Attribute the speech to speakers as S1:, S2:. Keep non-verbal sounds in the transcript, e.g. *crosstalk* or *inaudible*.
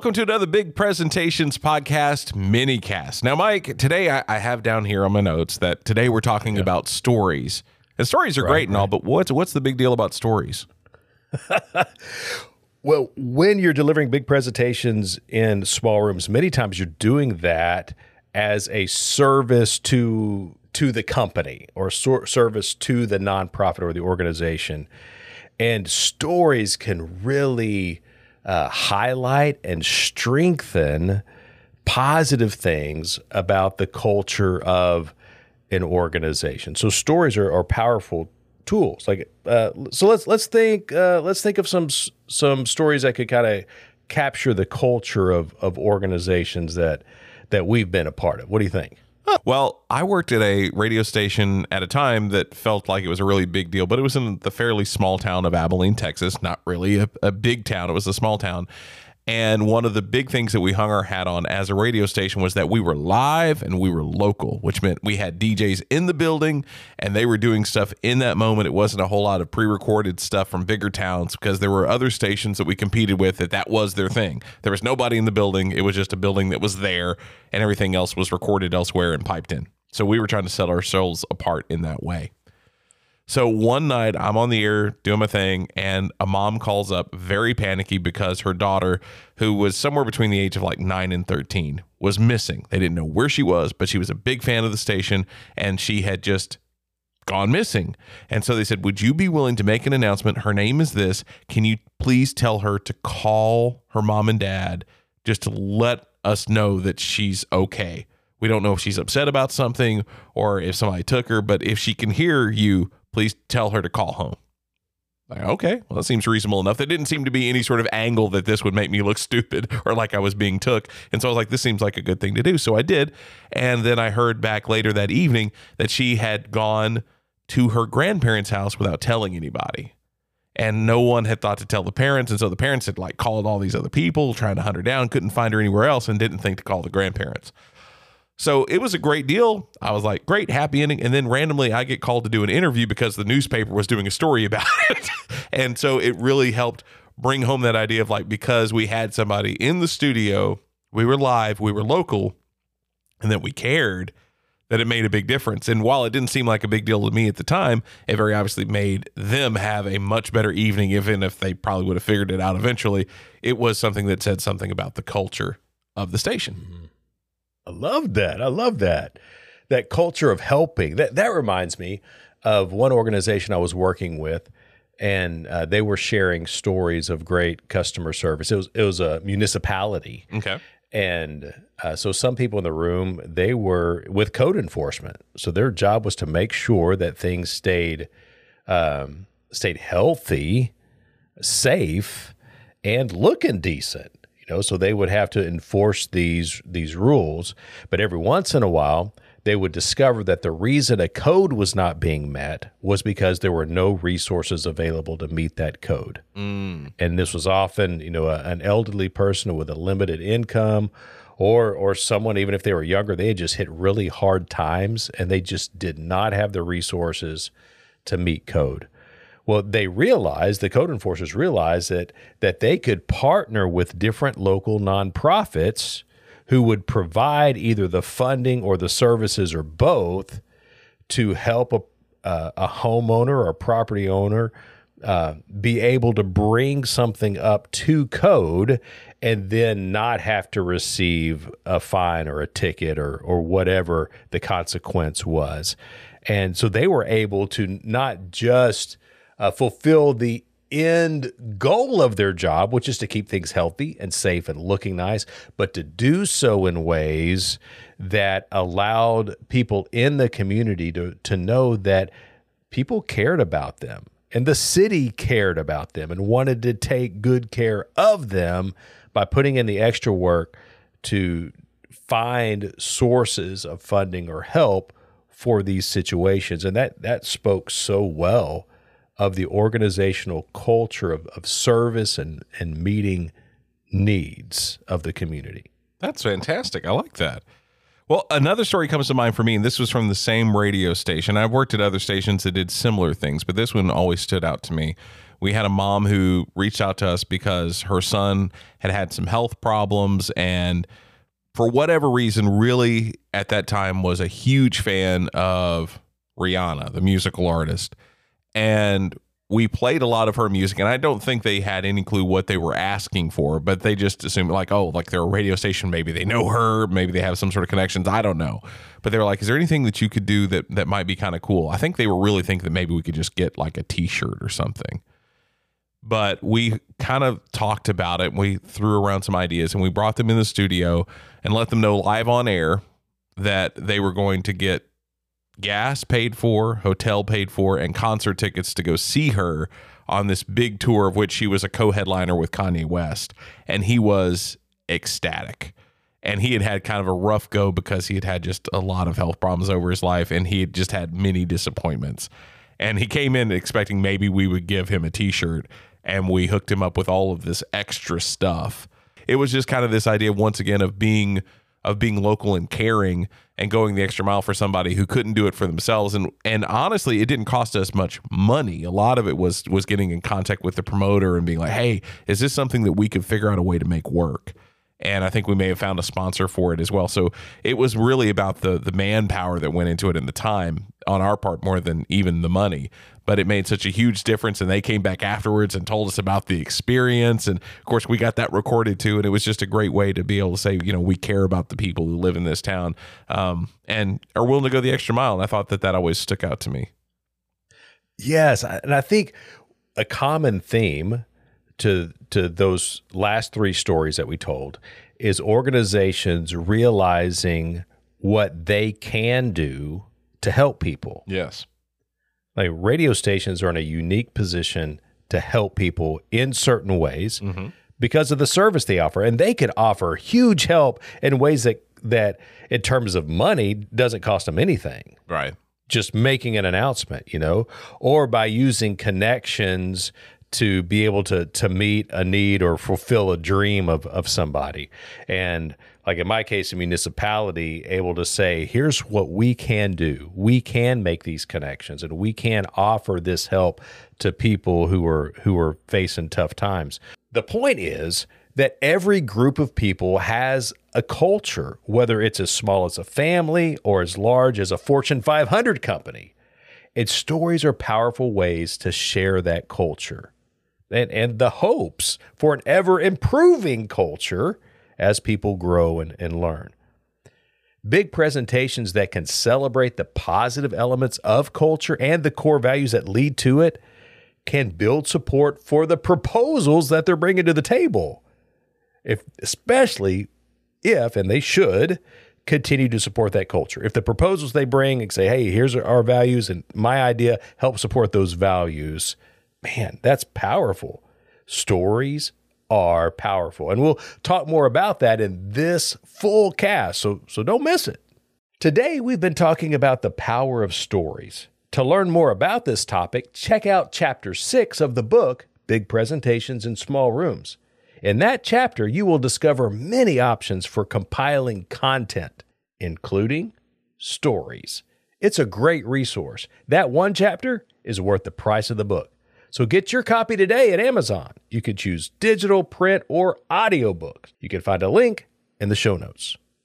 S1: Welcome to another Big Presentations Podcast mini cast. Now, Mike, today I, I have down here on my notes that today we're talking about stories. And stories are great and all, but what's what's the big deal about stories? *laughs*
S2: Well, when you're delivering big presentations in small rooms, many times you're doing that as a service to to the company or service to the nonprofit or the organization. And stories can really uh, highlight and strengthen positive things about the culture of an organization. So stories are, are powerful tools. Like uh, so, let's let's think uh, let's think of some some stories that could kind of capture the culture of of organizations that that we've been a part of. What do you think?
S1: Well, I worked at a radio station at a time that felt like it was a really big deal, but it was in the fairly small town of Abilene, Texas. Not really a, a big town, it was a small town. And one of the big things that we hung our hat on as a radio station was that we were live and we were local, which meant we had DJs in the building and they were doing stuff in that moment. It wasn't a whole lot of pre recorded stuff from bigger towns because there were other stations that we competed with that that was their thing. There was nobody in the building, it was just a building that was there and everything else was recorded elsewhere and piped in. So we were trying to set ourselves apart in that way. So one night I'm on the air doing my thing, and a mom calls up very panicky because her daughter, who was somewhere between the age of like nine and 13, was missing. They didn't know where she was, but she was a big fan of the station and she had just gone missing. And so they said, Would you be willing to make an announcement? Her name is this. Can you please tell her to call her mom and dad just to let us know that she's okay? We don't know if she's upset about something or if somebody took her, but if she can hear you, please tell her to call home. Like, okay, well, that seems reasonable enough. There didn't seem to be any sort of angle that this would make me look *laughs* stupid or like I was being took. And so I was like, this seems like a good thing to do. So I did. And then I heard back later that evening that she had gone to her grandparents' house without telling anybody. And no one had thought to tell the parents. And so the parents had like called all these other people trying to hunt her down, couldn't find her anywhere else, and didn't think to call the grandparents. So it was a great deal. I was like, great, happy ending. And then randomly, I get called to do an interview because the newspaper was doing a story *laughs* about it. and so it really helped bring home that idea of like, because we had somebody in the studio, we were live, we were local, and that we cared, that it made a big difference. And while it didn't seem like a big deal to me at the time, it very obviously made them have a much better evening, even if they probably would have figured it out eventually. It was something that said something about the culture of the station.
S2: Mm-hmm. I love that. I love that. That culture of helping. That that reminds me of one organization I was working with, and uh, they were sharing stories of great customer service. It was it was a municipality.
S1: Okay.
S2: And uh, so some people in the room they were with code enforcement. So their job was to make sure that things stayed um, stayed healthy, safe, and looking decent know, so they would have to enforce these these rules. But every once in a while, they would discover that the reason a code was not being met was because there were no resources available to meet that code. Mm. And this was often, you know, a, an elderly person with a limited income or or someone even if they were younger, they had just hit really hard times and they just did not have the resources to meet code. Well, they realized, the code enforcers realized that that they could partner with different local nonprofits who would provide either the funding or the services or both to help a, a homeowner or a property owner uh, be able to bring something up to code and then not have to receive a fine or a ticket or or whatever the consequence was. And so they were able to not just uh, fulfill the end goal of their job, which is to keep things healthy and safe and looking nice, but to do so in ways that allowed people in the community to, to know that people cared about them and the city cared about them and wanted to take good care of them by putting in the extra work to find sources of funding or help for these situations. And that that spoke so well of the organizational culture of, of service and, and meeting needs of the community.
S1: That's fantastic. I like that. Well, another story comes to mind for me, and this was from the same radio station. I've worked at other stations that did similar things, but this one always stood out to me. We had a mom who reached out to us because her son had had some health problems and for whatever reason, really at that time was a huge fan of Rihanna, the musical artist. And we played a lot of her music, and I don't think they had any clue what they were asking for, but they just assumed, like, oh, like they're a radio station. Maybe they know her. Maybe they have some sort of connections. I don't know. But they were like, is there anything that you could do that, that might be kind of cool? I think they were really thinking that maybe we could just get like a t shirt or something. But we kind of talked about it. We threw around some ideas and we brought them in the studio and let them know live on air that they were going to get gas paid for, hotel paid for, and concert tickets to go see her on this big tour of which she was a co-headliner with Kanye West, and he was ecstatic. And he had had kind of a rough go because he had had just a lot of health problems over his life, and he had just had many disappointments. And he came in expecting maybe we would give him a T-shirt, and we hooked him up with all of this extra stuff. It was just kind of this idea once again of being of being local and caring and going the extra mile for somebody who couldn't do it for themselves. And and honestly it didn't cost us much money. A lot of it was was getting in contact with the promoter and being like hey is this something that we could figure out a way to make work and I think we may have found a sponsor for it as well. So it was really about the the manpower that went into it and the time on our part more than even the money but it made such a huge difference. And they came back afterwards and told us about the experience. And of course, we got that recorded too. And it was just a great way to be able to say, you know, we care about the people who live in this town um, and are willing to go the extra mile. And I thought that that always stuck out to me.
S2: Yes. And I think a common theme to to those last three stories that we told is organizations realizing what they can do to help people.
S1: Yes.
S2: Like radio stations are in a unique position to help people in certain ways mm-hmm. because of the service they offer, and they can offer huge help in ways that that, in terms of money, doesn't cost them anything.
S1: Right.
S2: Just making an announcement, you know, or by using connections to be able to to meet a need or fulfill a dream of of somebody. And like in my case, a municipality able to say, here's what we can do. We can make these connections and we can offer this help to people who are who are facing tough times. The point is that every group of people has a culture, whether it's as small as a family or as large as a Fortune 500 company. And stories are powerful ways to share that culture and, and the hopes for an ever improving culture as people grow and, and learn. Big presentations that can celebrate the positive elements of culture and the core values that lead to it can build support for the proposals that they're bringing to the table. If especially if and they should continue to support that culture. If the proposals they bring and say, "Hey, here's our values and my idea help support those values," man, that's powerful. Stories are powerful. And we'll talk more about that in this full cast, so, so don't miss it. Today, we've been talking about the power of stories. To learn more about this topic, check out chapter six of the book, Big Presentations in Small Rooms. In that chapter, you will discover many options for compiling content, including stories. It's a great resource. That one chapter is worth the price of the book. So get your copy today at Amazon. You can choose digital, print, or audiobooks. You can find a link in the show notes.